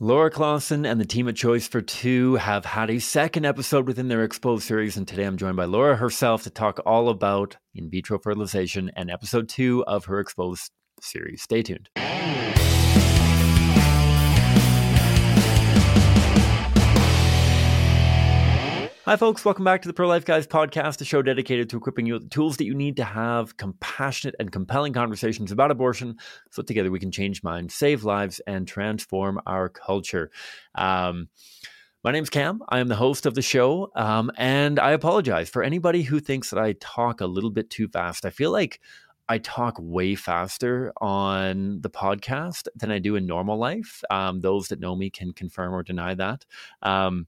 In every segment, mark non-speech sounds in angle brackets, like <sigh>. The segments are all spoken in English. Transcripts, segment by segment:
Laura Klassen and the team at Choice42 have had a second episode within their Exposed series, and today I'm joined by Laura herself to talk all about in vitro fertilization and episode two of her Exposed series. Stay tuned. Hi, folks. Welcome back to the Pro Life Guys podcast, a show dedicated to equipping you with the tools that you need to have compassionate and compelling conversations about abortion so together we can change minds, save lives, and transform our culture. Um, my name's Cam. I am the host of the show, um, and I apologize for anybody who thinks that I talk a little bit too fast. I feel like I talk way faster on the podcast than I do in normal life. Um, those that know me can confirm or deny that. Um,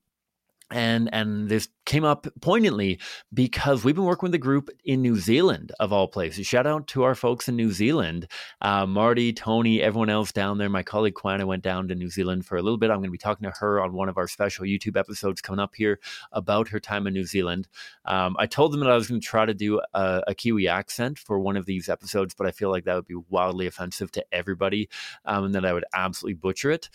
and and this came up poignantly because we've been working with a group in New Zealand of all places. Shout out to our folks in New Zealand, uh, Marty, Tony, everyone else down there. My colleague Quana went down to New Zealand for a little bit. I'm going to be talking to her on one of our special YouTube episodes coming up here about her time in New Zealand. Um, I told them that I was going to try to do a, a, Kiwi accent for one of these episodes, but I feel like that would be wildly offensive to everybody, um, and that I would absolutely butcher it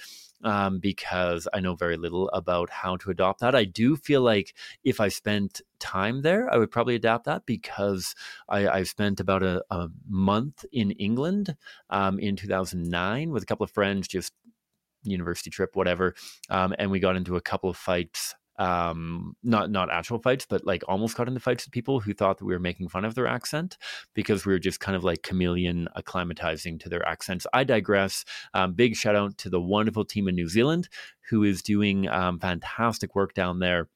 um, because I know very little about how to adopt that. I do feel like if I spent time there, I would probably adapt that because I, I spent about a, a, month in England um, in 2009 with a couple of friends, just university trip, whatever. Um, and we got into a couple of fights um not not actual fights but like almost got into fights with people who thought that we were making fun of their accent because we were just kind of like chameleon acclimatizing to their accents i digress um, big shout out to the wonderful team in new zealand who is doing um, fantastic work down there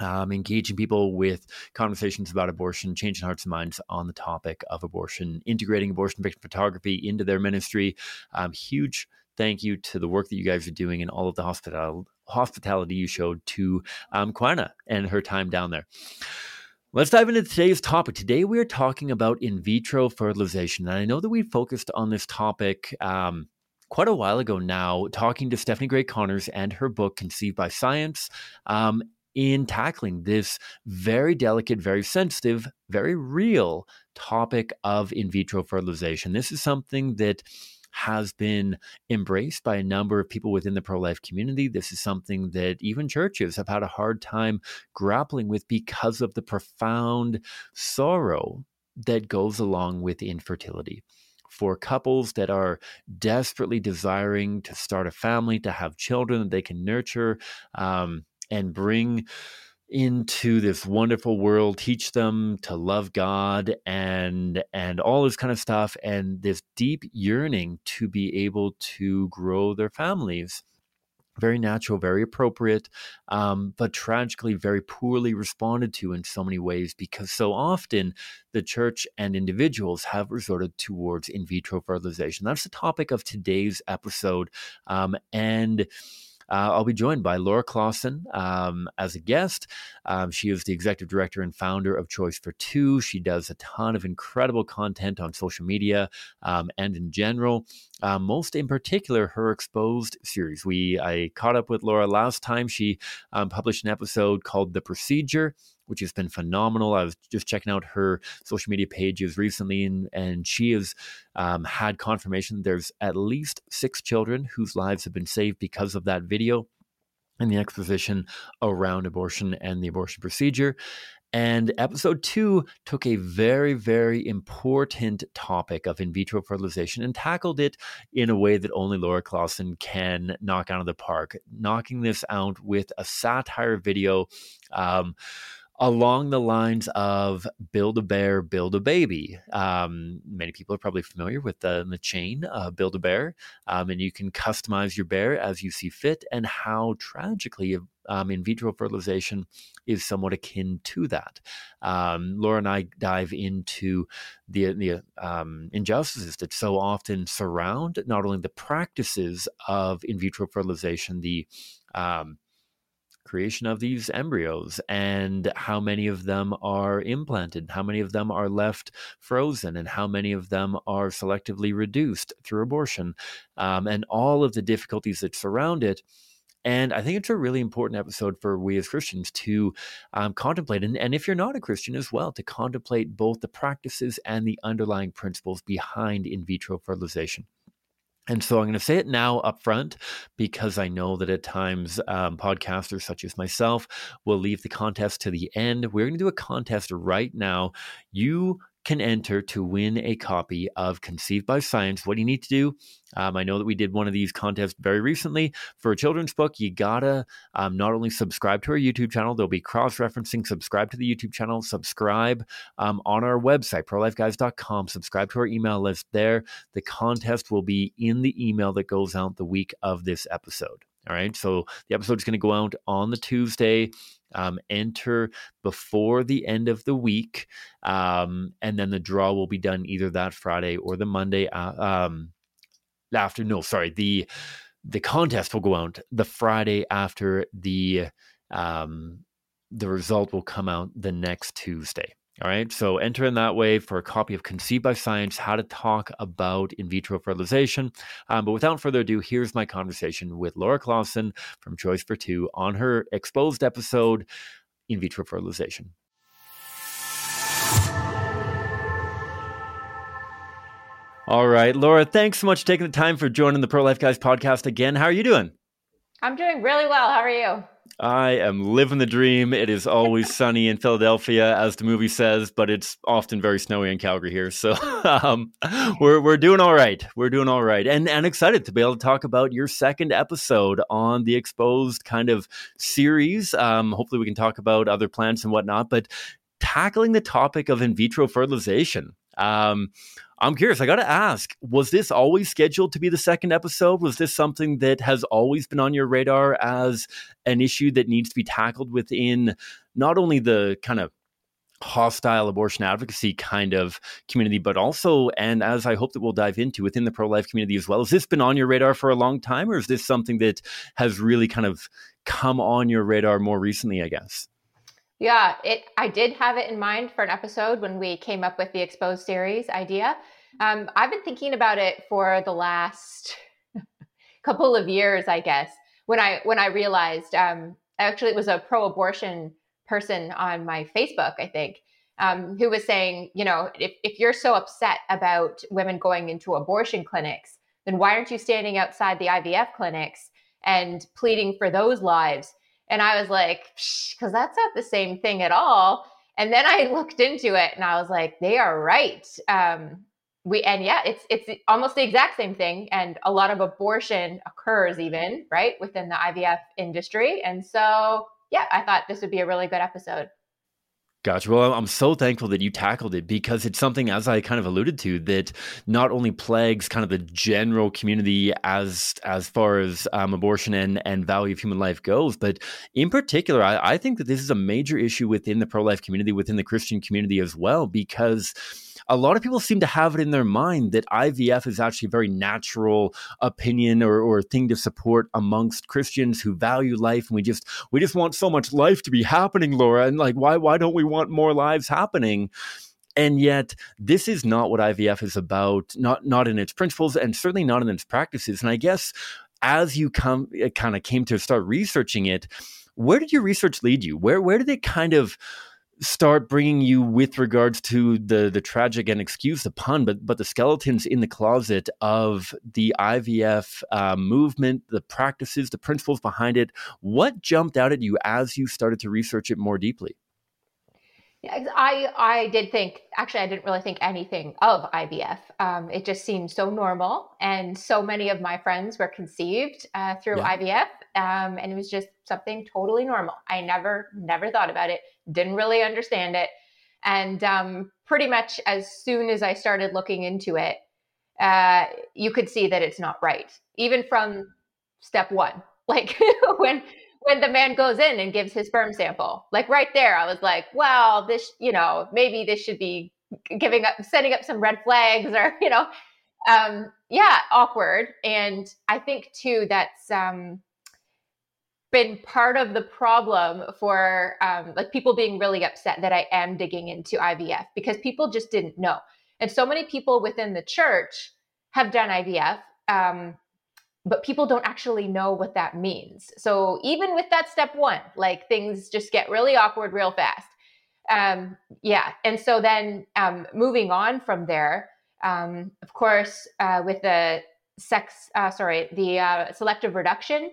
um, engaging people with conversations about abortion, changing hearts and minds on the topic of abortion, integrating abortion victim photography into their ministry. Um, huge thank you to the work that you guys are doing and all of the hospital, hospitality you showed to um, Quana and her time down there. Let's dive into today's topic. Today, we are talking about in vitro fertilization. And I know that we focused on this topic um, quite a while ago now, talking to Stephanie Gray Connors and her book, Conceived by Science. Um, in tackling this very delicate, very sensitive, very real topic of in vitro fertilization. This is something that has been embraced by a number of people within the pro life community. This is something that even churches have had a hard time grappling with because of the profound sorrow that goes along with infertility. For couples that are desperately desiring to start a family, to have children that they can nurture um, and bring into this wonderful world teach them to love god and and all this kind of stuff and this deep yearning to be able to grow their families. Very natural very appropriate um, but tragically very poorly responded to in so many ways because so often the church and individuals have resorted towards in vitro fertilization. That's the topic of today's episode um, and uh, I'll be joined by Laura Klassen um, as a guest. Um, she is the executive director and founder of Choice42. She does a ton of incredible content on social media um, and in general. Uh, most in particular, her Exposed series. We I caught up with Laura last time. She um, published an episode called The Procedure which has been phenomenal. I was just checking out her social media pages recently, and, and she has um, had confirmation there's at least six children whose lives have been saved because of that video and the exposition around abortion and the abortion procedure. And episode two took a very, very important topic of in vitro fertilization and tackled it in a way that only Laura Klassen can knock out of the park, knocking this out with a satire video. Um, along the lines of Build a Bear, Build a Baby. Um, many people are probably familiar with the, the chain uh, Build a Bear, um, and you can customize your bear as you see fit, and how tragically um, in vitro fertilization is somewhat akin to that. Um, Laura and I dive into the, the um, injustices that so often surround not only the practices of in vitro fertilization, the um, creation of these embryos and how many of them are implanted, how many of them are left frozen, and how many of them are selectively reduced through abortion, um, and all of the difficulties that surround it. And I think it's a really important episode for we as Christians to um, contemplate. And, and if you're not a Christian as well, to contemplate both the practices and the underlying principles behind in vitro fertilization. And so I'm going to say it now up front because I know that at times um, podcasters such as myself will leave the contest to the end. We're going to do a contest right now. You can enter to win a copy of Conceived by Science. What do you need to do? Um, I know that we did one of these contests very recently for a children's book. You gotta um, not only subscribe to our YouTube channel, there'll be cross referencing, subscribe to the YouTube channel, subscribe um, on our website, prolifeguys.com, subscribe to our email list there. The contest will be in the email that goes out the week of this episode. All right. So the episode is going to go out on the Tuesday. Um, enter before the end of the week. Um, and then the draw will be done either that Friday or the Monday uh, um, after. No, sorry. The the contest will go out the Friday after the um, the result will come out the next Tuesday. All right, so enter in that way for a copy of Conceived by Science How to Talk About In Vitro Fertilization. Um, but without further ado, here's my conversation with Laura Klassen from Choice42 on her exposed episode, In Vitro Fertilization. All right, Laura, thanks so much for taking the time for joining the Pro Life Guys podcast again. How are you doing? I'm doing really well. How are you? I am living the dream. It is always <laughs> sunny in Philadelphia, as the movie says, but it's often very snowy in Calgary here. So <laughs> um, we're we're doing all right. We're doing all right, and and excited to be able to talk about your second episode on the Exposed kind of series. Um, hopefully, we can talk about other plants and whatnot, but tackling the topic of in vitro fertilization. Um, I'm curious. I got to ask: Was this always scheduled to be the second episode? Was this something that has always been on your radar as an issue that needs to be tackled within not only the kind of hostile abortion advocacy kind of community, but also, and as I hope that we'll dive into within the pro life community as well. Has this been on your radar for a long time, or is this something that has really kind of come on your radar more recently? I guess. Yeah, it. I did have it in mind for an episode when we came up with the exposed series idea. Um, I've been thinking about it for the last <laughs> couple of years, I guess. When I when I realized, um, actually, it was a pro-abortion person on my Facebook, I think, um, who was saying, you know, if if you're so upset about women going into abortion clinics, then why aren't you standing outside the IVF clinics and pleading for those lives? And I was like, because that's not the same thing at all. And then I <laughs> looked into it and I was like, they are right. Um, we and yeah, it's it's almost the exact same thing. And a lot of abortion occurs even right within the IVF industry. And so yeah, I thought this would be a really good episode. Gotcha. Well, I'm so thankful that you tackled it because it's something, as I kind of alluded to, that not only plagues kind of the general community as as far as um, abortion and and value of human life goes, but in particular, I, I think that this is a major issue within the pro life community, within the Christian community as well, because a lot of people seem to have it in their mind that IVF is actually a very natural opinion or, or thing to support amongst Christians who value life. And we just we just want so much life to be happening, Laura. And like, why why don't we want more lives happening? and yet this is not what IVF is about not not in its principles and certainly not in its practices and I guess as you come eh, it kind of came to start researching it where did your research lead you where where did it kind of start bringing you with regards to the the tragic and excuse the pun, but but the skeletons in the closet of the IVF uh, movement, the practices, the principles behind it. What jumped out at you as you started to research it more deeply? Yeah, I I did think actually I didn't really think anything of IVF. Um, it just seemed so normal, and so many of my friends were conceived uh, through yeah. IVF, um, and it was just something totally normal. I never never thought about it, didn't really understand it, and um, pretty much as soon as I started looking into it, uh, you could see that it's not right, even from step one. <laughs> Like when when the man goes in and gives his sperm sample. Like right there, I was like, well, this, you know, maybe this should be giving up, setting up some red flags <laughs> or, you know, um, yeah, awkward. And I think too, that's, um, been part of the problem for um, like people being really upset that I am digging into IVF because people just didn't know. And so many people within the church have done IVF. Um, but people don't actually know what that means. So even with that step one, like things just get really awkward real fast. Um, yeah, and so then um, moving on from there, um, of course, uh, with the sex, uh, sorry, the uh, selective reduction,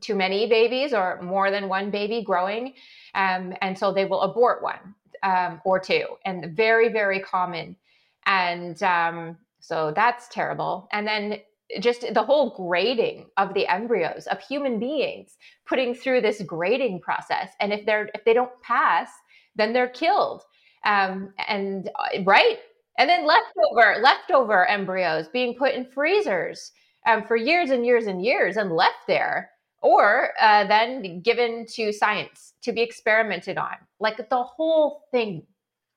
too many babies or more than one baby growing. Um, and so they will abort one um, or two, and very, very common. And um, so that's terrible. And then just the whole grading of the embryos of human beings putting through this grading process and if they're if they don't pass then they're killed um, and uh, right and then leftover leftover embryos being put in freezers um, for years and years and years and left there or uh, then given to science to be experimented on like the whole thing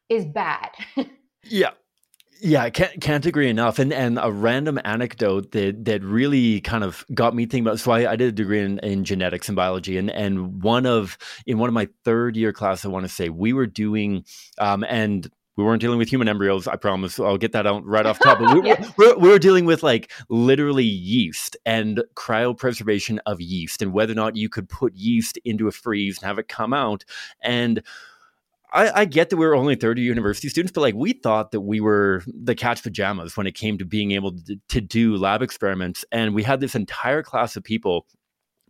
is bad <laughs> yeah yeah, can't can't agree enough. And and a random anecdote that that really kind of got me thinking about. So I, I did a degree in, in genetics and biology, and and one of in one of my third year class, I want to say we were doing, um, and we weren't dealing with human embryos. I promise. I'll get that out right off top. But we, <laughs> yes. we, we were dealing with like literally yeast and cryopreservation of yeast, and whether or not you could put yeast into a freeze and have it come out, and I, I, get that we were only third year university students, but like we thought that we were the catch pajamas when it came to being able to, to do lab experiments. And we had this entire class of people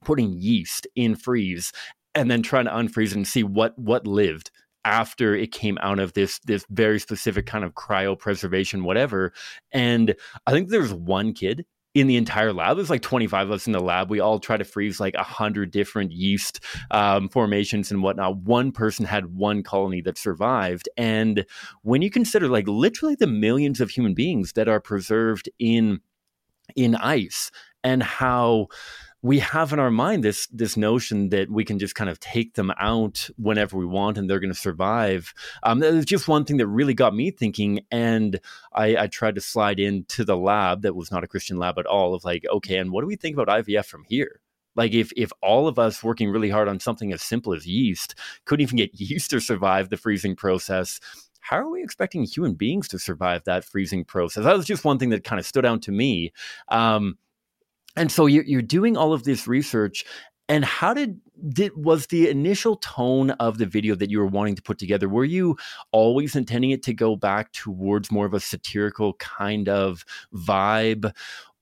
putting yeast in freeze and then trying to unfreeze and see what what lived after it came out of this this very specific kind of cryopreservation whatever and i think there's one kid in the entire lab. There's like 25 of us in the lab. We all try to freeze like 100 different yeast um, formations and whatnot. One person had one colony that survived. And when you consider like literally the millions of human beings that are preserved in in ice and how we have in our mind this this notion that we can just kind of take them out whenever we want and they're going to survive. Um, that was just one thing that really got me thinking, and I, I, tried to slide into the lab that was not a Christian lab at all. Of like, okay, and what do we think about IVF from here? Like if if all of us working really hard on something as simple as yeast couldn't even get <laughs> yeast to survive the freezing process, how are we expecting human beings to survive that freezing process? That was just one thing that kind of stood out to me. Um, and so you're, you're doing all of this research and how did did was the initial tone of the video that you were wanting to put together were you always intending it to go back towards more of a satirical kind of vibe?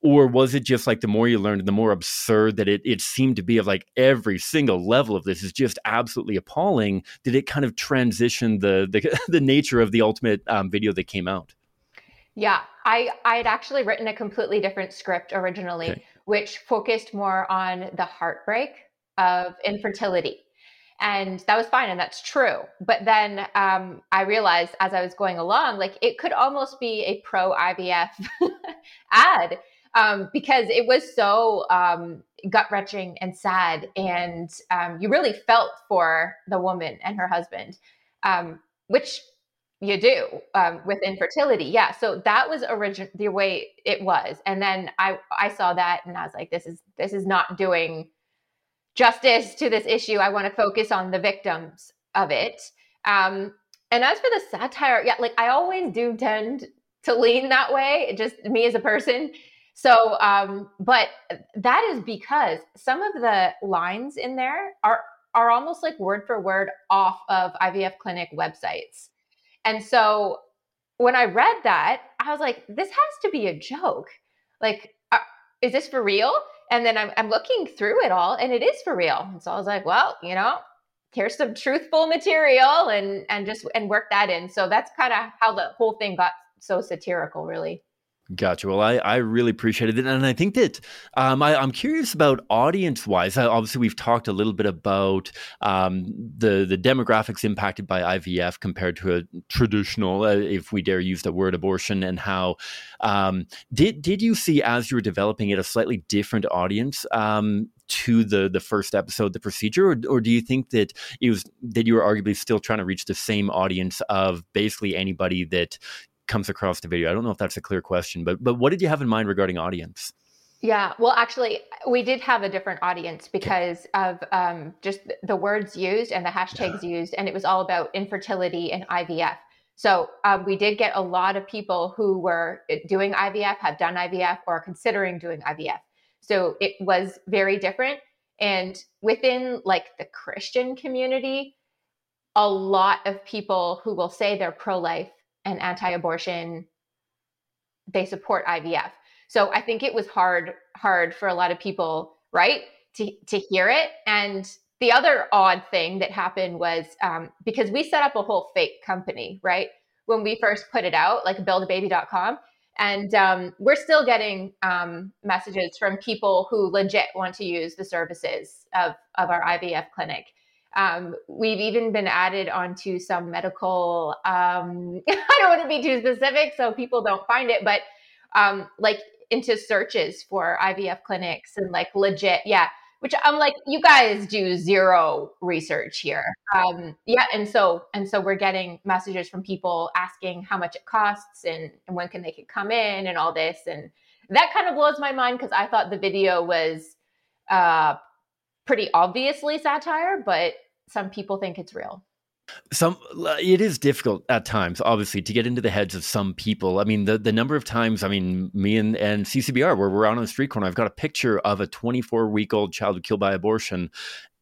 Or was it just like the more you learned the more absurd that it, it seemed to be of like every single level of this is just absolutely appalling did it kind of transition the the, <laughs> the nature of the ultimate um, video that came out? Yeah i i had actually written a completely different script originally okay which focused more on the heartbreak of infertility. And that was fine, and that's true. But then um, I realized as I was going along, like it could almost be a pro IVF <laughs> ad um, because it was so um, gut wrenching and sad, and um, you really felt for the woman and her husband, um, which you do um, with infertility yeah so that was original the way it was and then i i saw that and i was like this is this is not doing justice to this issue i want to focus on the victims of it. Um and as for the satire yeah like i always do tend to lean that way just me as a person so um but that is because some of the lines in there are are almost like word for word off of ivf clinic websites and so when I read that, I was like, this has to be a joke. Like, uh, is this for real? And then I'm, I'm looking through it all and it is for real. And so I was like, well, you know, here's some truthful material and and just and work that in. So that's kind of how the whole thing got so satirical, really. Gotcha. Well, I, I really appreciated it. And I think that um, I, am curious about audience wise. Obviously, we've talked a little bit about um, the, the demographics impacted by IVF compared to a traditional, uh, if we dare use the word abortion, and how um, did, did you see as you were developing it a slightly different audience? Um, to the the first episode, the procedure, or, or do you think that it was that you were arguably still trying to reach the same audience of basically anybody that comes across the video? I don't know if that's a clear question, but but what did you have in mind regarding audience? Yeah, well, actually, we did have a different audience because of um, just the words used and the hashtags yeah. used, and it was all about infertility and IVF. So um, we did get a lot of people who were uh, doing IVF, have done IVF, or are considering doing IVF. So it was very different. And within like the Christian community, a lot of people who will say they're pro life and anti-abortion they support IVF. So I think it was hard hard for a lot of people, right, to to hear it. And the other odd thing that happened was um, because we set up a whole fake company, right? When we first put it out, like buildababy.com. And um, we're still getting um, messages from people who legit want to use the services of, of our IVF clinic. Um, we've even been added onto some medical, um, <laughs> I don't want to be too specific so people don't find it, but um, like into searches for IVF clinics and like legit, yeah. Which I'm like, you guys do zero research here. Um, yeah, and so and so we're getting messages from people asking how much it costs and, and when can they can come in and all this, and that kind of blows my mind because I thought the video was uh, pretty obviously satire, but some people think it's real. Some it is difficult at times, obviously, to get into the heads of some people. I mean, the the number of times, I mean, me and, and CCBR, where we're out on the street corner, I've got a picture of a 24 week old child killed by abortion,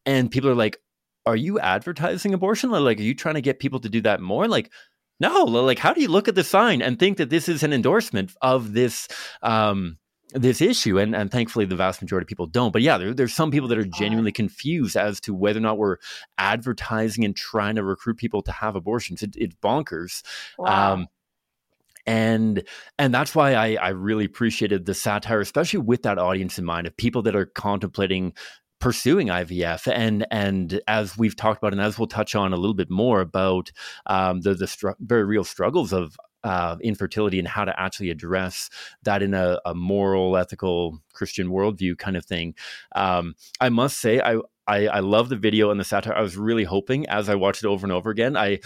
and people are like, "Are you advertising abortion? Like, are you trying to get people to do that more?" Like, no. Like, how do you look at the sign and think that this is an endorsement of this? Um, this issue and, and thankfully the vast majority of people don't. But yeah there, there's some people that are genuinely confused as to whether or not we're advertising and trying to recruit people to have abortions. It, it's bonkers. Wow. um, and and that's why I, I really appreciated the satire especially with that audience in mind of people that are contemplating pursuing IVF and and as we've talked about and as we'll touch on a little bit more about um, the the str- very real struggles of uh, infertility and how to actually address that in a, a, moral, ethical Christian worldview kind of thing. Um, I must say, I, I, I love the video and the satire. I was really hoping as I watched it over and over again. I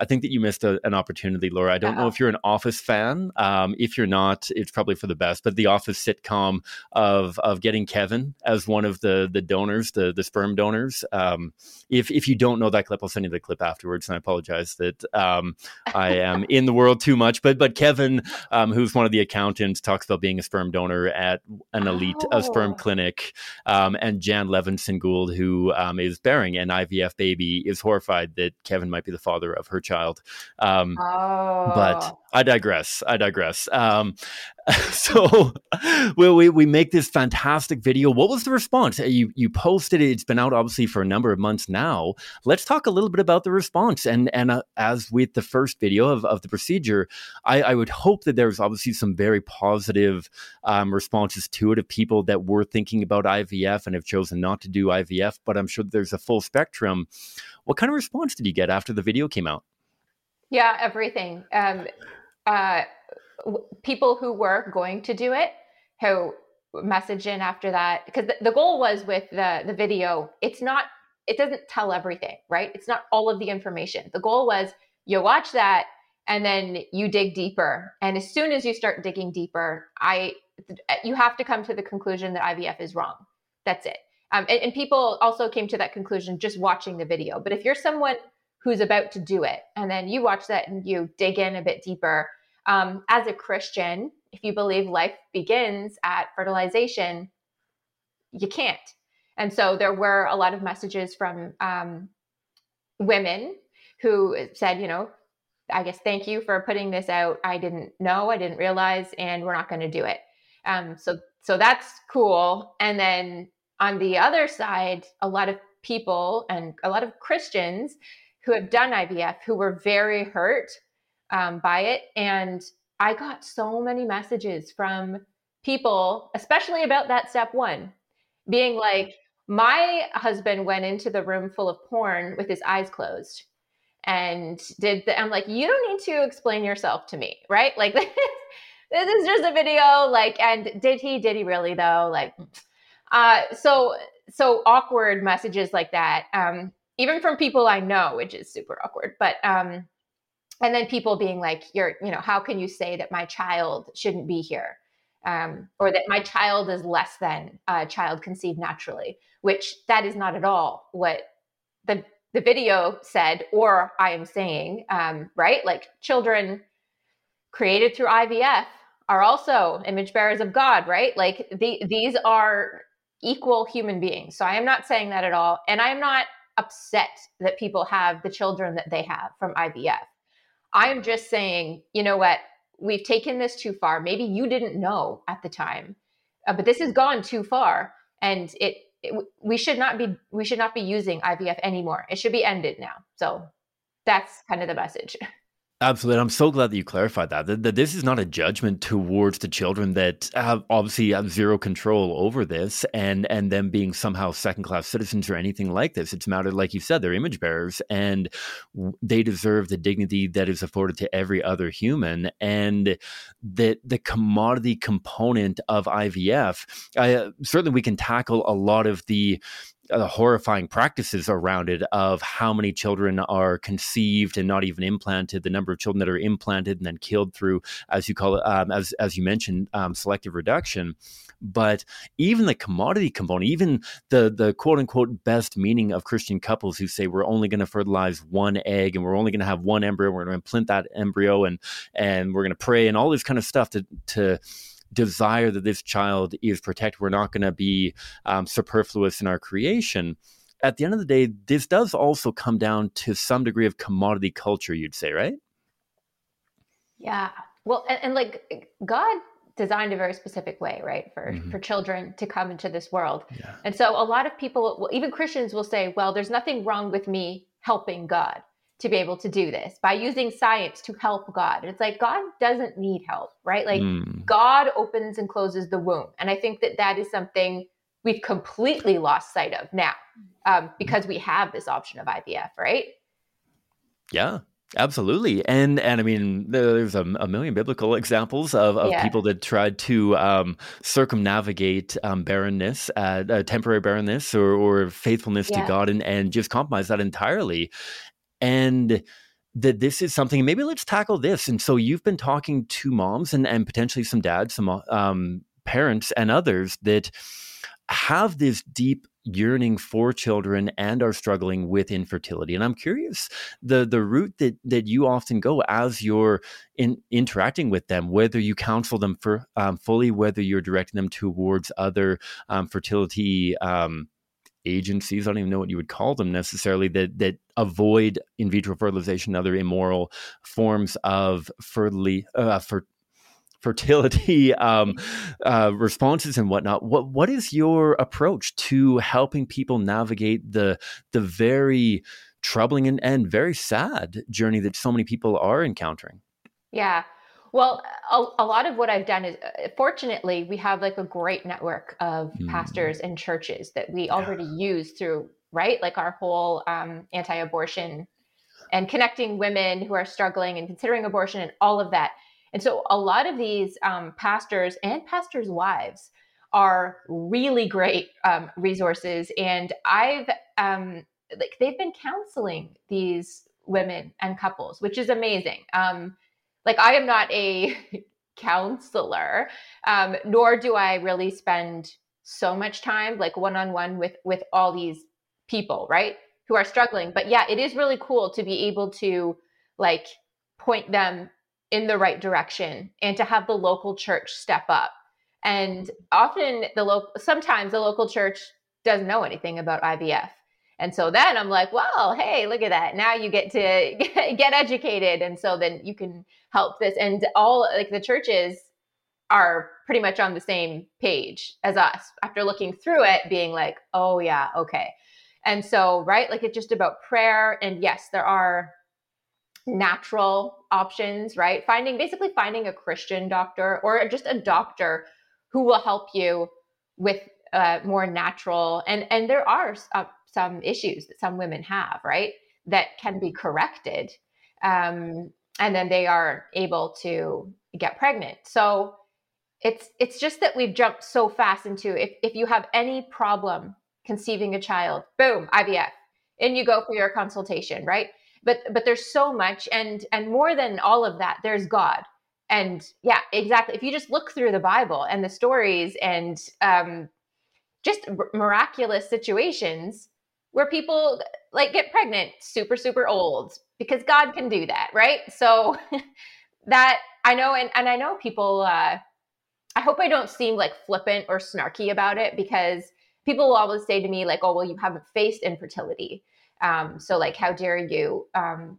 I think that you missed a, an opportunity, Laura. I don't Uh-oh. know if you're an Office fan. Um, if you're not, it's probably for the best. But the Office sitcom of of getting Kevin as one of the the donors, the the sperm donors. Um, if if you don't know that clip, I'll send you the clip afterwards. And I apologize that um, I am <laughs> in the world too much. But but Kevin, um, who's one of the accountants, talks about being a sperm donor at an elite oh. sperm clinic, um, and Jan Levinson Gould who um, is bearing an IVF baby, is horrified that Kevin might be the father of her child. Um, oh. But I digress. I digress. Um, <laughs> so well, we, we make this fantastic video. What was the response? You you posted it. It's been out obviously for a number of months now. Let's talk a little bit about the response. And and uh, as with the first video of, of the procedure, I, I would hope that there's obviously some very positive um, responses to it of people that were thinking about IVF and have chosen not to do IVF. But I'm sure there's a full spectrum. What kind of response did you get after the video came out? Yeah, everything. Um, uh, people who were going to do it who message in after that because the, the goal was with the the video it's not it doesn't tell everything right? It's not all of the information. The goal was you watch that and then you dig deeper. And as soon as you start digging deeper i you have to come to the conclusion that ivf is wrong. That's it. Um, and, and people also came to that conclusion just watching the video. But if you're someone who's about to do it and then you watch that and you dig in a bit deeper um, as a Christian, if you believe life begins at fertilization, you can't. And so there were a lot of messages from um, women who said, you know, I guess thank you for putting this out. I didn't know, I didn't realize, and we're not going to do it. Um, so so that's cool. And then on the other side, a lot of people and a lot of Christians who have done IVF who were very hurt um, by it. And I got so many messages from people, especially about that step one, being like, my husband went into the room full of porn with his eyes closed and did the, I'm like, you don't need to explain yourself to me, right? Like <laughs> this, this is just a video. Like, and did he, did he really though? Like, uh, so, so awkward messages like that. Um, even from people I know, which is super awkward, but, um, and then people being like you're you know how can you say that my child shouldn't be here? Um, or that my child is less than a child conceived naturally which that is not at all what the the video said or i am saying um, right? Like children created through ivf are also image bearers of god right? Like the, these are equal human beings. So i am not saying that at all. And i am not upset that people have the children that they have from ivf I'm just saying, you know what? we've taken this too far. Maybe you didn't know at the time, uh, but this has gone too far, and it, it we should not be we should not be using IVF anymore. It should be ended now. So that's kind of the message. <laughs> Absolutely. I'm so glad that you clarified that, that. That this is not a judgment towards the children that have obviously have zero control over this and and them being somehow second class citizens or anything like this. It's a matter, like you said, they're image bearers and they deserve the dignity that is afforded to every other human. And that the commodity component of IVF, I, uh, certainly we can tackle a lot of the uh, horrifying practices around it of how many children are conceived and not even implanted, the number of children that are implanted and then killed through, as you call it, um, as as you mentioned, um, selective reduction. But even the commodity component, even the the quote unquote best meaning of Christian couples who say we're only going to fertilize one egg and we're only going to have one embryo, we're going to implant that embryo and and we're going to pray and all this kind of stuff to to desire that this child is protected. We're not going to be um, superfluous in our creation. At the end of the day, this does also come down to some degree of commodity culture, you'd say, right? Yeah. Well, and, and like God designed a very specific way, right, for mm-hmm. for children to come into this world. Yeah. And so a lot of people, well, even Christians, will say, "Well, there's nothing wrong with me helping God." To be able to do this by using science to help God. And it's like God doesn't need help, right? Like mm. God opens and closes the womb. And I think that that is something we've completely lost sight of now um, because we have this option of IVF, right? Yeah. Absolutely, and and I mean, there's a, a million biblical <laughs> examples of, of yeah. people that tried to um, circumnavigate um, barrenness, uh, uh, temporary barrenness, or, or faithfulness yeah. to God, and and just compromise that entirely and that this is something maybe let's tackle this. And so you've been talking to moms and, and potentially some dads some um, parents and others that have this deep yearning for children and are struggling with infertility. And i'm curious the the route that that you often go as you're in interacting with them whether you counsel them for um, fully whether you're directing them towards other um, fertility um, agencies. I don't even know what you would call them necessarily that that avoid in vitro fertilization and other immoral forms of fertility uh, for fertility um, uh, responses and whatnot. What what is your approach to helping people navigate the the very troubling and, and very sad journey that so many people are encountering? Yeah. Well, a, a, lot of what I've done is, uh, fortunately, we have like a great network of mm. pastors and churches that we already yeah. use through, right? Like our whole um, anti abortion and connecting women who are struggling and considering abortion and all of that. And so a lot of these um, pastors and pastors' wives are really great um, resources. And I've, um, like, they've been counseling these women and couples, which is amazing. Um, like I am not a <laughs> counselor, um, nor do I really spend so much time like one on one with with all these people, right? Who are struggling. But yeah, it is really cool to be able to like point them in the right direction and to have the local church step up. And often the local sometimes the local church doesn't know anything about IVF. And so then I'm like, well, hey, look at that. Now you get to <laughs> get educated. And so then you can help this. And all like the churches are pretty much on the same page as us after looking through it, being like, oh, yeah, okay. And so, right, like it's just about prayer. And yes, there are natural options, right? Finding basically finding a Christian doctor or just a doctor who will help you with uh, more natural and and there are uh, some issues that some women have, right? That can be corrected. Um, and then they are able to get pregnant. So it's it's just that we've jumped so fast into if, if you have any problem conceiving a child, boom, IVF. And you go for your consultation, right? But but there's so much and and more than all of that, there's God. And yeah, exactly. If you just look through the Bible and the stories and um, just miraculous situations, where people like get pregnant super super old because god can do that right so <laughs> that i know and, and i know people uh i hope i don't seem like flippant or snarky about it because people will always say to me like oh well you haven't faced infertility um so like how dare you um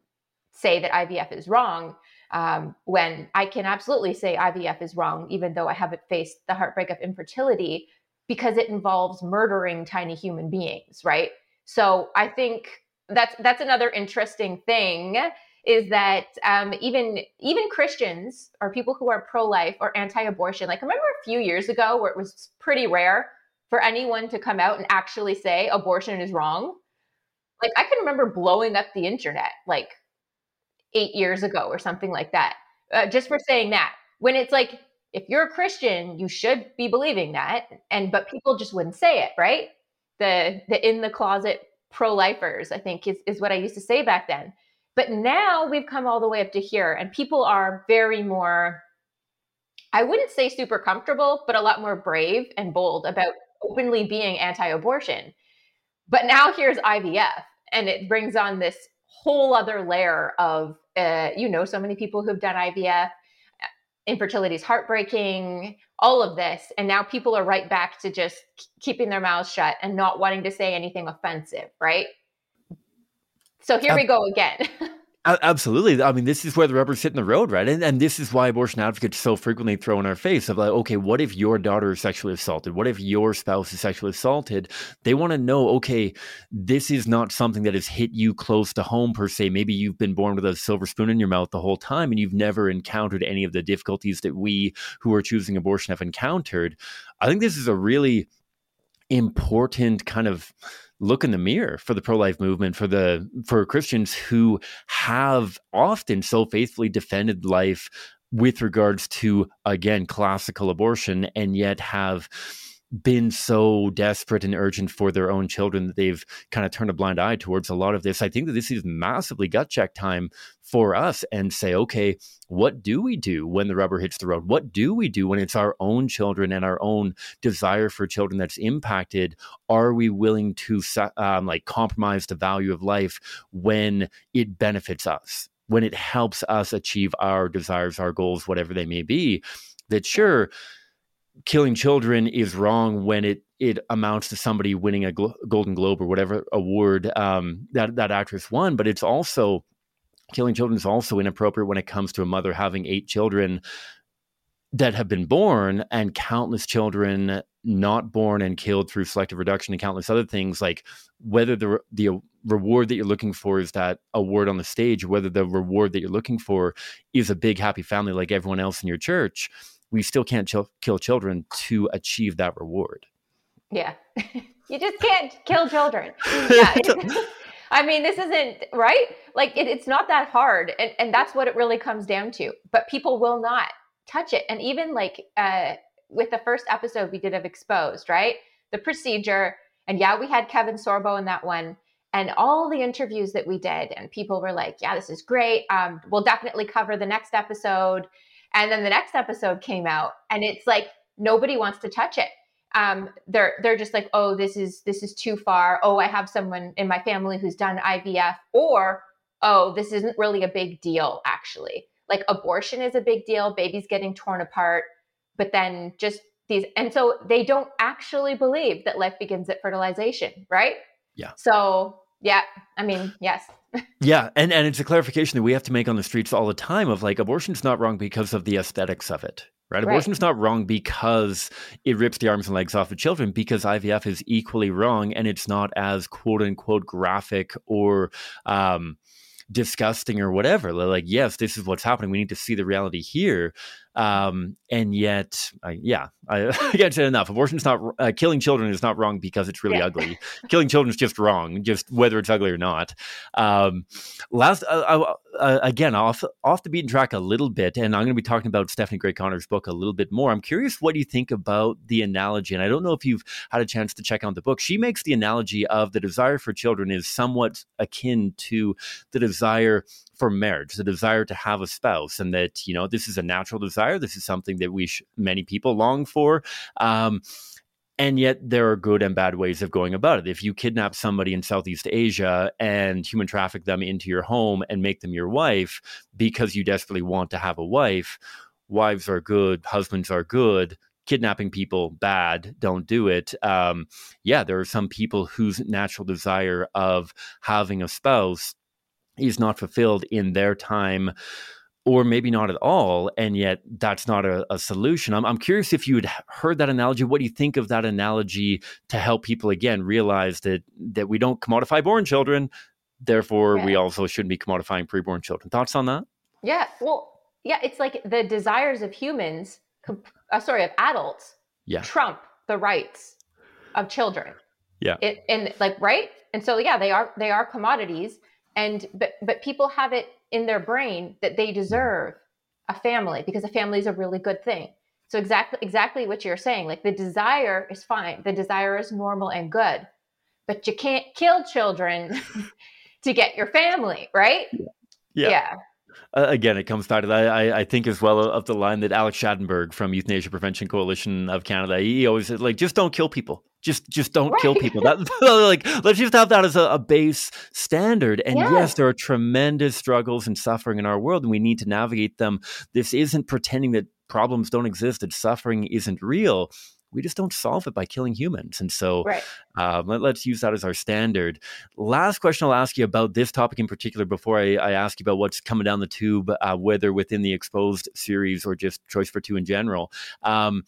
say that ivf is wrong Um, when I can absolutely say IVF is wrong, even though I haven't faced the heartbreak of infertility, because it involves murdering tiny human beings, right? So I think that's that's another interesting thing is that um, even even Christians or people who are pro-life or anti-abortion, like I remember a few years ago where it was pretty rare for anyone to come out and actually say abortion is wrong. Like I can remember blowing up the internet like eight years ago or something like that, uh, just for saying that. When it's like if you're a Christian, you should be believing that, and but people just wouldn't say it, right? The the in the closet pro-lifers, I think, is is what I used to say back then. But now we've come all the way up to here, and people are very more, I wouldn't say super comfortable, but a lot more brave and bold about openly being anti abortion. But now here's IVF, and it brings on this whole other layer of, uh, you know, so many people who've done IVF. Infertility is heartbreaking, all of this. And now people are right back to just keeping their mouths shut and not wanting to say anything offensive, right? So here uh, we go again. <laughs> Absolutely. I mean, this is where the rubber's hitting the road, right? And, and this is why abortion advocates so frequently throw in our face of like, okay, what if your daughter is sexually assaulted? What if your spouse is sexually assaulted? They want to know, okay, this is not something that has hit you close to home per se. Maybe you've been born with a silver spoon in your mouth the whole time and you've never encountered any of the difficulties that we who are choosing abortion have encountered. I think this is a really important kind of look in the mirror for the pro-life movement for the for Christians who have often so faithfully defended life with regards to again classical abortion and yet have been so desperate and urgent for their own children that they've kind of turned a blind eye towards a lot of this. I think that this is massively gut check time for us and say, okay, what do we do when the rubber hits the road? What do we do when it's our own children and our own desire for children that's impacted? Are we willing to um, like compromise the value of life when it benefits us? When it helps us achieve our desires, our goals, whatever they may be, that sure, killing children is wrong when it it amounts to somebody winning a Glo- Golden Globe or whatever award um, that that actress won. But it's also killing children is also inappropriate when it comes to a mother having eight children that have been born and countless children not born and killed through selective reduction and countless other things like whether the the reward that you're looking for is that award on the stage whether the reward that you're looking for is a big happy family like everyone else in your church we still can't ch- kill children to achieve that reward. Yeah. <laughs> you just can't kill children. <laughs> Yeah. <laughs> I mean, this isn't right. Like it, it's not that hard. And, and that's what it really comes down to. But people will not touch it. And even like uh, with the first episode we did of Exposed, right? The procedure. And yeah, we had Kevin Sorbo in that one. And all the interviews that we did, and people were like, yeah, this is great. Um, we'll definitely cover the next episode. And then the next episode came out, and it's like nobody wants to touch it. Um, they're they're just like, oh, this is this is too far. Oh, I have someone in my family who's done IVF, or oh, this isn't really a big deal. Actually, like abortion is a big deal. Babies getting torn apart, but then just these, and so they don't actually believe that life begins at fertilization, right? Yeah. So yeah, I mean, yes <laughs> yeah, and and it's a clarification that we have to make on the streets all the time of like abortion's not wrong because of the aesthetics of it. Right? right. Abortion's not wrong because it rips the arms and legs off of children, because IVF is equally wrong and it's not as quote unquote graphic or um, disgusting or whatever. Like, yes, this is what's happening. We need to see the reality here. Um, and yet, uh, yeah, I, <laughs> I can't say enough. Abortion's not uh, killing children is not wrong because it's really yeah. ugly. killing children is just wrong, just whether it's ugly or not. Um, last, uh, uh, again, off off the beaten track a little bit, and I'm going to be talking about Stephanie Gray Connor's book a little bit more. I'm curious what you think about the analogy, and I don't know if you've had a chance to check out the book. She makes the analogy of the desire for children is somewhat akin to the desire for marriage, the desire to have a spouse, and that you know this is a natural desire. This is something that we sh- many people long for. Um, and yet there are good and bad ways of going about it. If you kidnap somebody in Southeast Asia and human traffic them into your home and make them your wife because you desperately want to have a wife, wives are good, husbands are good, kidnapping people bad don't do it um, yeah there are some people whose natural desire of having a spouse is not fulfilled in their time or maybe not at all. And yet that's not a, a solution. I'm, I'm curious if you had heard that analogy. What do you think of that analogy to help people again realize that that we don't commodify born children, therefore yeah. we also shouldn't be commodifying preborn children. Thoughts on that? Yeah. Well, yeah, it's like the desires of humans, uh, sorry, of adults, yeah. trump the rights of children. Yeah. It, and like right, and so yeah, they are they are commodities, and but but people have it in their brain that they deserve a family because a family is a really good thing. So exactly exactly what you're saying. Like the desire is fine. The desire is normal and good. But you can't kill children <laughs> to get your family, right? Yeah. yeah. Uh, again, it comes back to that. I, I, think as well of the line that Alex Schadenberg from Euthanasia Prevention Coalition of Canada, he always said, like, just don't kill people. Just, just don't right. kill people. That, <laughs> like, let's just have that as a, a base standard. And yes. yes, there are tremendous struggles and suffering in our world, and we need to navigate them. This isn't pretending that problems don't exist, that suffering isn't real we just don't solve it by killing humans. And so right. um, let, us use that as our standard. Last question I'll ask you about this topic in particular before I, I ask you about what's coming down the tube, uh, whether within the Exposed series or just Choice42 in general. Um,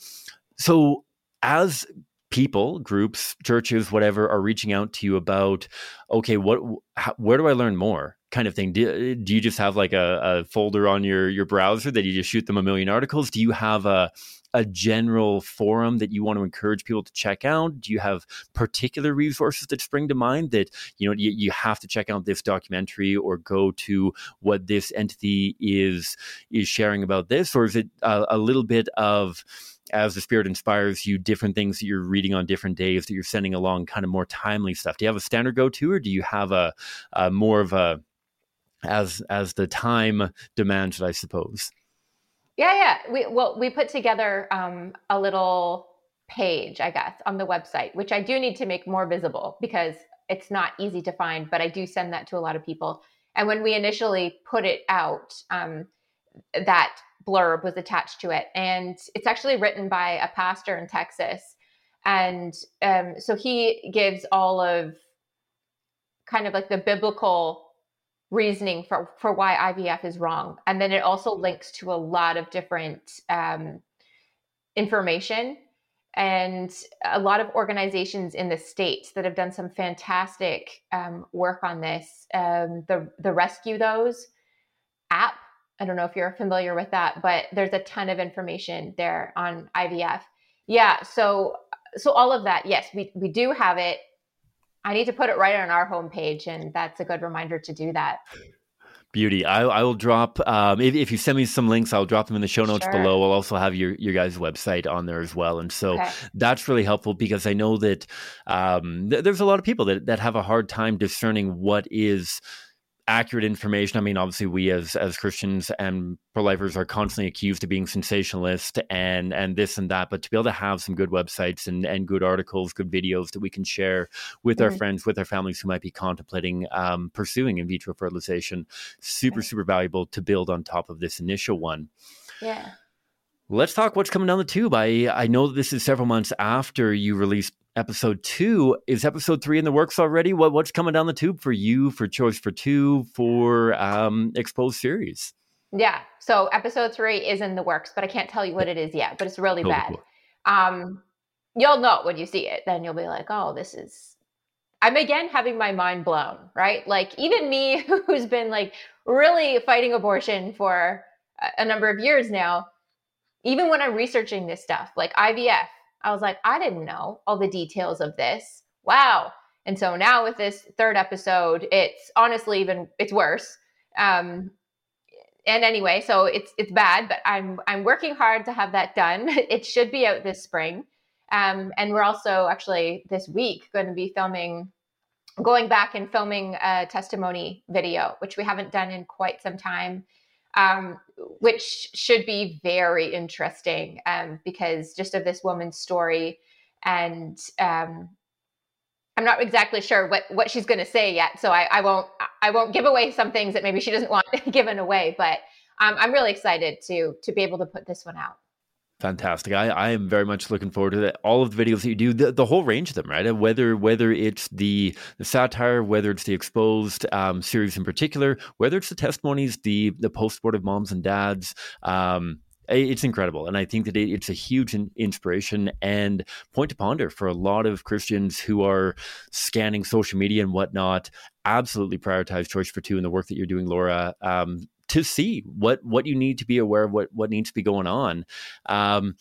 so, as people, groups, churches, whatever, are reaching out to you about, okay, what, how, where do I learn more? Kind of thing. Do, do you just have like a, a folder on your your browser that you just shoot them a million articles? Do you have a a general forum that you want to encourage people to check out? Do you have particular resources that spring to mind that you know you, you have to check out this documentary or go to what this entity is is sharing about this, or is it a, a little bit of as the spirit inspires you, different things that you're reading on different days that you're sending along, kind of more timely stuff. Do you have a standard go to, or do you have a, a more of a as as the time demands, I suppose? Yeah, yeah. We well, we put together um, a little page, I guess, on the website, which I do need to make more visible because it's not easy to find. But I do send that to a lot of people. And when we initially put it out, um, that blurb was attached to it, and it's actually written by a pastor in Texas, and um, so he gives all of kind of like the biblical reasoning for for why IVF is wrong, and then it also links to a lot of different um, information and a lot of organizations in the states that have done some fantastic um, work on this. Um, the the Rescue Those app. I don't know if you're familiar with that, but there's a ton of information there on IVF. Yeah, so so all of that, yes, we we do have it I need to put it right on our homepage, and that's a good reminder to do that. Beauty. I, I will drop um, if, if, you send me some links, I'll drop them in the show notes sure. below. I'll also have your your guys' website on there as well, and so okay. that's really helpful because I know that um, th- there's a lot of people that that have a hard time discerning what is accurate information. I mean, obviously, we as as Christians and pro-lifers are constantly accused of being sensationalist and and this and that. But to be able to have some good websites and and good articles, good videos that we can share with mm-hmm. our friends, with our families who might be contemplating um, pursuing in vitro fertilization, super super valuable to build on top of this initial one. Yeah. Let's talk what's coming down the tube. I I know that this is several months after you released episode two. Is episode three in the works already? What what's coming down the tube for you for Choice42 for um, Exposed series? Yeah. So episode three is in the works, but I can't tell you what it is yet. But it's really bad. Um, you'll know when you see it. Then you'll be like, oh, this is. I'm again having my mind blown, right? Like even me, <laughs> who's been like really fighting abortion for a number of years now even when I'm researching this stuff, like IVF, I was like, I didn't know all the details of this. Wow. And so now with this third episode, it's honestly even it's worse. Um, and anyway, so it's it's bad, but I'm I'm working hard to have that done. <laughs> It should be out this spring. Um, and we're also actually this week going to be filming going back and filming a testimony video, which we haven't done in quite some time um, which should be very interesting um, because just of this woman's story. And um, I'm not exactly sure what, what she's going to say yet, so I, I, won't I won't give away some things that maybe she doesn't <laughs> want given away. But um, I'm really excited to to be able to put this one out. Fantastic. I, I am very much looking forward to that. All of the videos that you do, the, the whole range of them, right? Whether whether it's the the satire, whether it's the exposed um, series in particular, whether it's the testimonies, the the post mortem moms and dads. Um, it's incredible. And I think that it, it's a huge inspiration and point to ponder for a lot of Christians who are scanning social media and whatnot. Absolutely prioritize Choice42 and the work that you're doing, Laura. Um, to see what what you need to be aware of, what what needs to be going on. Um,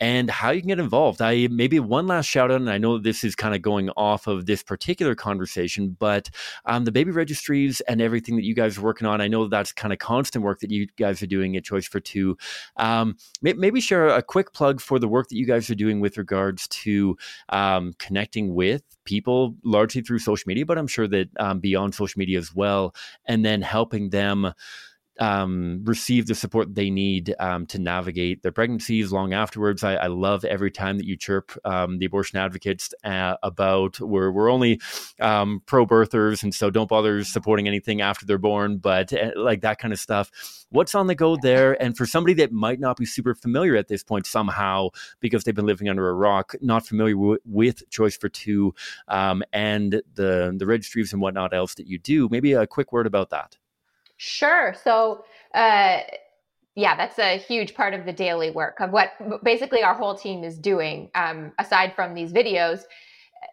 and how you can get involved. I maybe one last shout out, and I know this is kind of going off of this particular conversation, but um, the baby registries and everything that you guys are working on, I know that's kind of constant work that you guys are doing at Choice42. Um, maybe share a quick plug for the work that you guys are doing with regards to um, connecting with people largely through social media, but I'm sure that um, beyond social media as well, and then helping them um, receive the support they need um, to navigate their pregnancies long afterwards. I, I love every time that you chirp um, the abortion advocates uh, about we're, we're only um, pro birthers and so don't bother supporting anything after they're born, but uh, like that kind of stuff. What's on the go there? And for somebody that might not be super familiar at this point somehow because they've been living under a rock, not familiar w- with Choice42 um, and the the registries and whatnot else that you do, maybe a quick word about that. Sure. So, uh, yeah, that's a huge part of the daily work of what basically our whole team is doing, um, aside from these videos,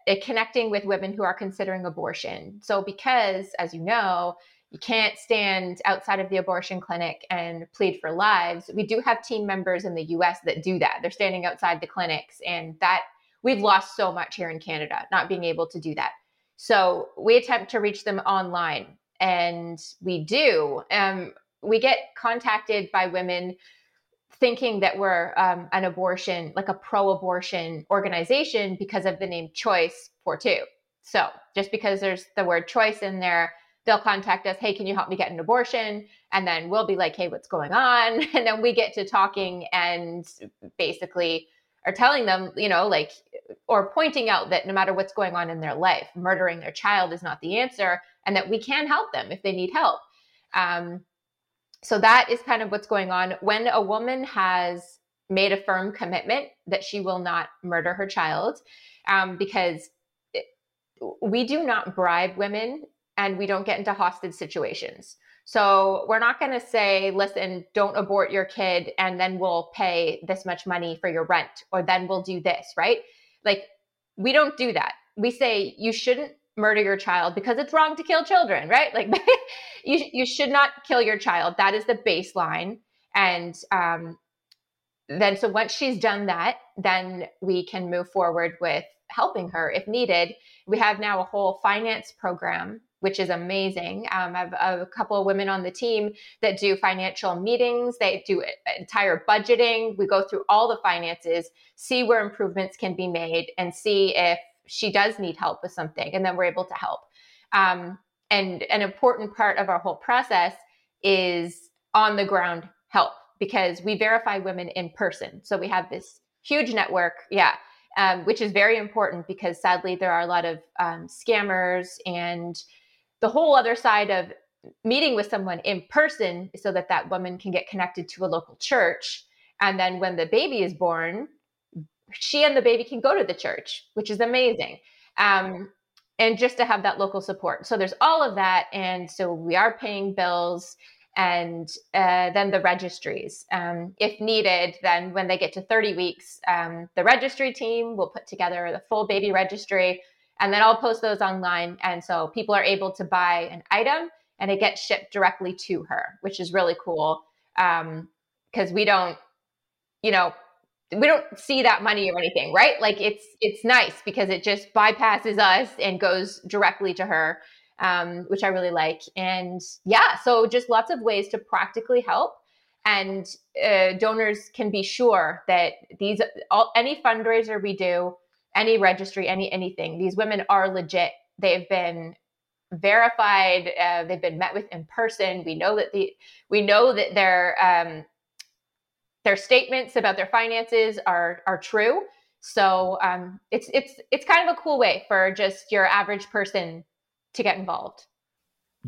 uh, connecting with women who are considering abortion. So, because as you know, you can't stand outside of the abortion clinic and plead for lives. We do have team members in the US that do that. They're standing outside the clinics, and that we've lost so much here in Canada, not being able to do that. So, we attempt to reach them online and we do. Um, we get contacted by women thinking that we're um, an abortion, like a pro abortion organization because of the name Choice for Two. So just because there's the word choice in there, they'll contact us, hey, can you help me get an abortion? And then we'll be like, hey, what's going on? <laughs> And then we get to talking and basically are telling them, you know, like, or pointing out that no matter what's going on in their life, murdering their child is not the answer and that we can help them if they need help. Um, so that is kind of what's going on. When a woman has made a firm commitment that she will not murder her child, um, because it, we do not bribe women and we don't get into hostage situations. So we're not going to say, listen, don't abort your kid and then we'll pay this much money for your rent or then we'll do this, right? Like we don't do that. We say you shouldn't murder your child because it's wrong to kill children, right? Like <laughs> you you should not kill your child. That is the baseline. And um, then so once she's done that, then we can move forward with helping her if needed. We have now a whole finance program which is amazing. Um, I have a couple of women on the team that do financial meetings. They do entire budgeting. We go through all the finances, see where improvements can be made, and see if she does need help with something, and then we're able to help. Um, and an important part of our whole process is on the ground help because we verify women in person. So we have this huge network, yeah, um, which is very important because sadly there are a lot of um, scammers and the whole other side of meeting with someone in person so that that woman can get connected to a local church and then when the baby is born she and the baby can go to the church, which is amazing. Um, and just to have that local support. So there's all of that. And so we are paying bills and uh, then the registries. Um, if needed, then when they get to 30 weeks, um, the registry team will put together the full baby registry and then I'll post those online. And so people are able to buy an item and it gets shipped directly to her, which is really cool. Because um, we don't, you know, we don't see that money or anything, right? Like it's it's nice because it just bypasses us and goes directly to her, um, which I really like. And yeah, so just lots of ways to practically help, and uh, donors can be sure that these all any fundraiser we do, any registry, any anything, these women are legit. They've been verified. Uh, they've been met with in person. We know that the we know that they're um, their statements about their finances are are true. So um, it's it's it's kind of a cool way for just your average person to get involved.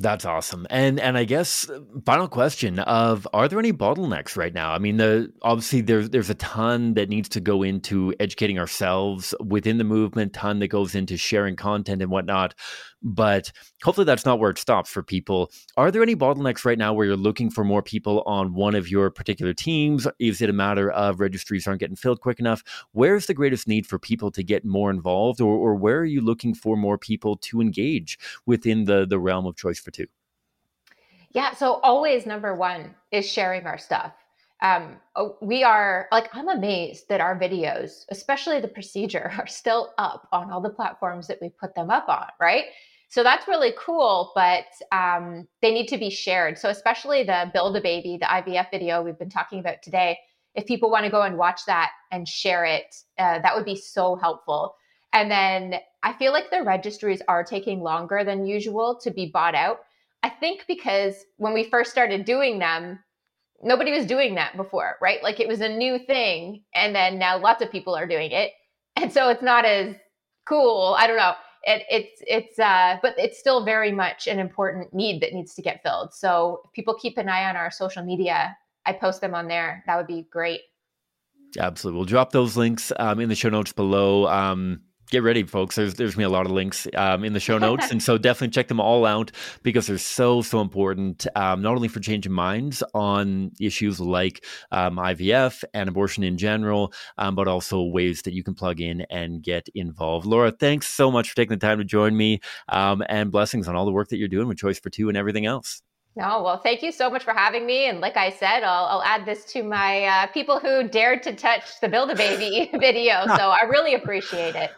That's awesome. And and I guess final question of are there any bottlenecks right now? I mean, the obviously there's there's a ton that needs to go into educating ourselves within the movement, ton that goes into sharing content and whatnot. But hopefully that's not where it stops for people. Are there any bottlenecks right now where you're looking for more people on one of your particular teams? Is it a matter of registries aren't getting filled quick enough? Where's the greatest need for people to get more involved, or, or where are you looking for more people to engage within the, the realm of Choice42? Yeah, so always number one is sharing our stuff. Um, oh, we are like, I'm amazed that our videos, especially the procedure, <laughs> are still up on all the platforms that we put them up on, right? So that's really cool, but um, they need to be shared. So, especially the Build a Baby, the IVF video we've been talking about today, if people want to go and watch that and share it, uh, that would be so helpful. And then I feel like the registries are taking longer than usual to be bought out. I think because when we first started doing them, nobody was doing that before, right? Like it was a new thing. And then now lots of people are doing it. And so it's not as cool. I don't know it, it's it's uh, but it's still very much an important need that needs to get filled. So if people keep an eye on our social media, I post them on there. That would be great. Absolutely. We'll drop those links um, in the show notes below. Um, get ready, folks. There's there's me a lot of links um, in the show notes, and so <laughs> definitely check them all out because they're so so important. Um, not only for changing minds on issues like um, IVF and abortion in general, um, but also ways that you can plug in and get involved. Laura, thanks so much for taking the time to join me, um, and blessings on all the work that you're doing with Choice42 and everything else. No, well, thank you so much for having me. And like I said, I'll, I'll add this to my uh, people who dared to touch the Build a Baby <laughs> video. <laughs> So I really appreciate it.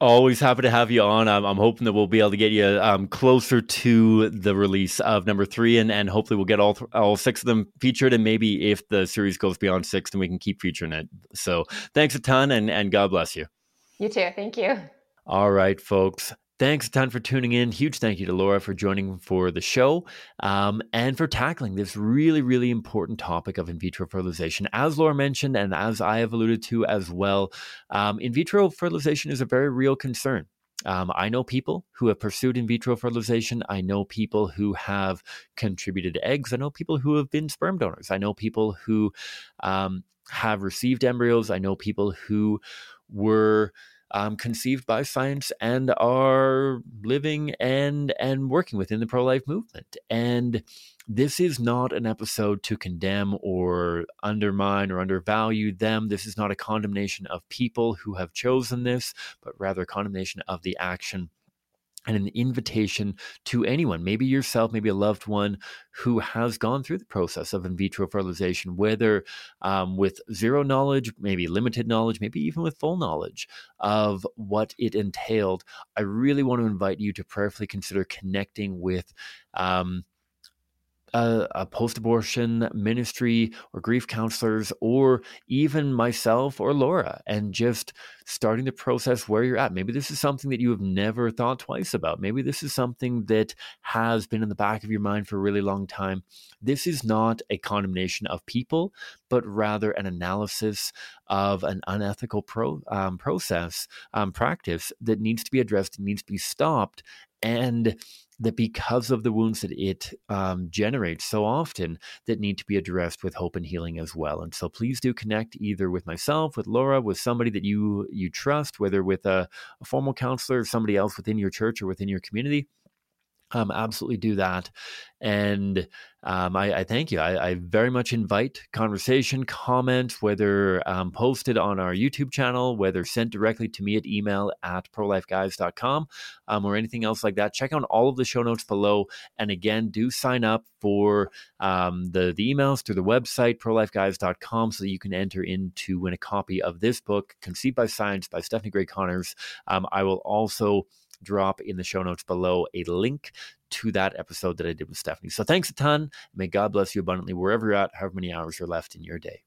Always happy to have you on. I'm, I'm hoping that we'll be able to get you um, closer to the release of number three, and, and hopefully we'll get all th- all six of them featured. And maybe if the series goes beyond six, then we can keep featuring it. So thanks a ton, and and God bless you. You too. Thank you. All right, folks. Thanks a ton for tuning in. Huge thank you to Laura for joining for the show um, and for tackling this really, really important topic of in vitro fertilization. As Laura mentioned, and as I have alluded to as well, um, in vitro fertilization is a very real concern. Um, I know people who have pursued in vitro fertilization. I know people who have contributed eggs. I know people who have been sperm donors. I know people who um, have received embryos. I know people who were um, conceived by science and are living and and working within the pro life movement. And this is not an episode to condemn or undermine or undervalue them. This is not a condemnation of people who have chosen this, but rather a condemnation of the action and an invitation to anyone, maybe yourself, maybe a loved one who has gone through the process of in vitro fertilization, whether um, with zero knowledge, maybe limited knowledge, maybe even with full knowledge of what it entailed. I really want to invite you to prayerfully consider connecting with. Um, a, a post abortion ministry or grief counselors, or even myself or Laura, and just starting the process where you're at. Maybe this is something that you have never thought twice about. Maybe this is something that has been in the back of your mind for a really long time. This is not a condemnation of people, but rather an analysis of an unethical pro, um, process, um, practice that needs to be addressed, needs to be stopped. And that because of the wounds that it um, generates so often that need to be addressed with hope and healing as well. And so please do connect either with myself with laura with somebody that you you trust whether with a, a formal counselor or somebody else within your church or within your community um, absolutely do that. And um, I, I, thank you. I, I, very much invite conversation, comment, whether um, posted on our YouTube channel, whether sent directly to me at email at prolifeguys.com um, or anything else like that. Check out all of the show notes below. And again, do sign up for um, the, the emails through the website, prolifeguys.com, so that you can enter in to win a copy of this book, Conceived by Science by Stephanie Gray Connors. Um, I will also drop in the show notes below a link to that episode that I did with Stephanie. So thanks a ton. May God bless you abundantly wherever you're at, however many hours are left in your day.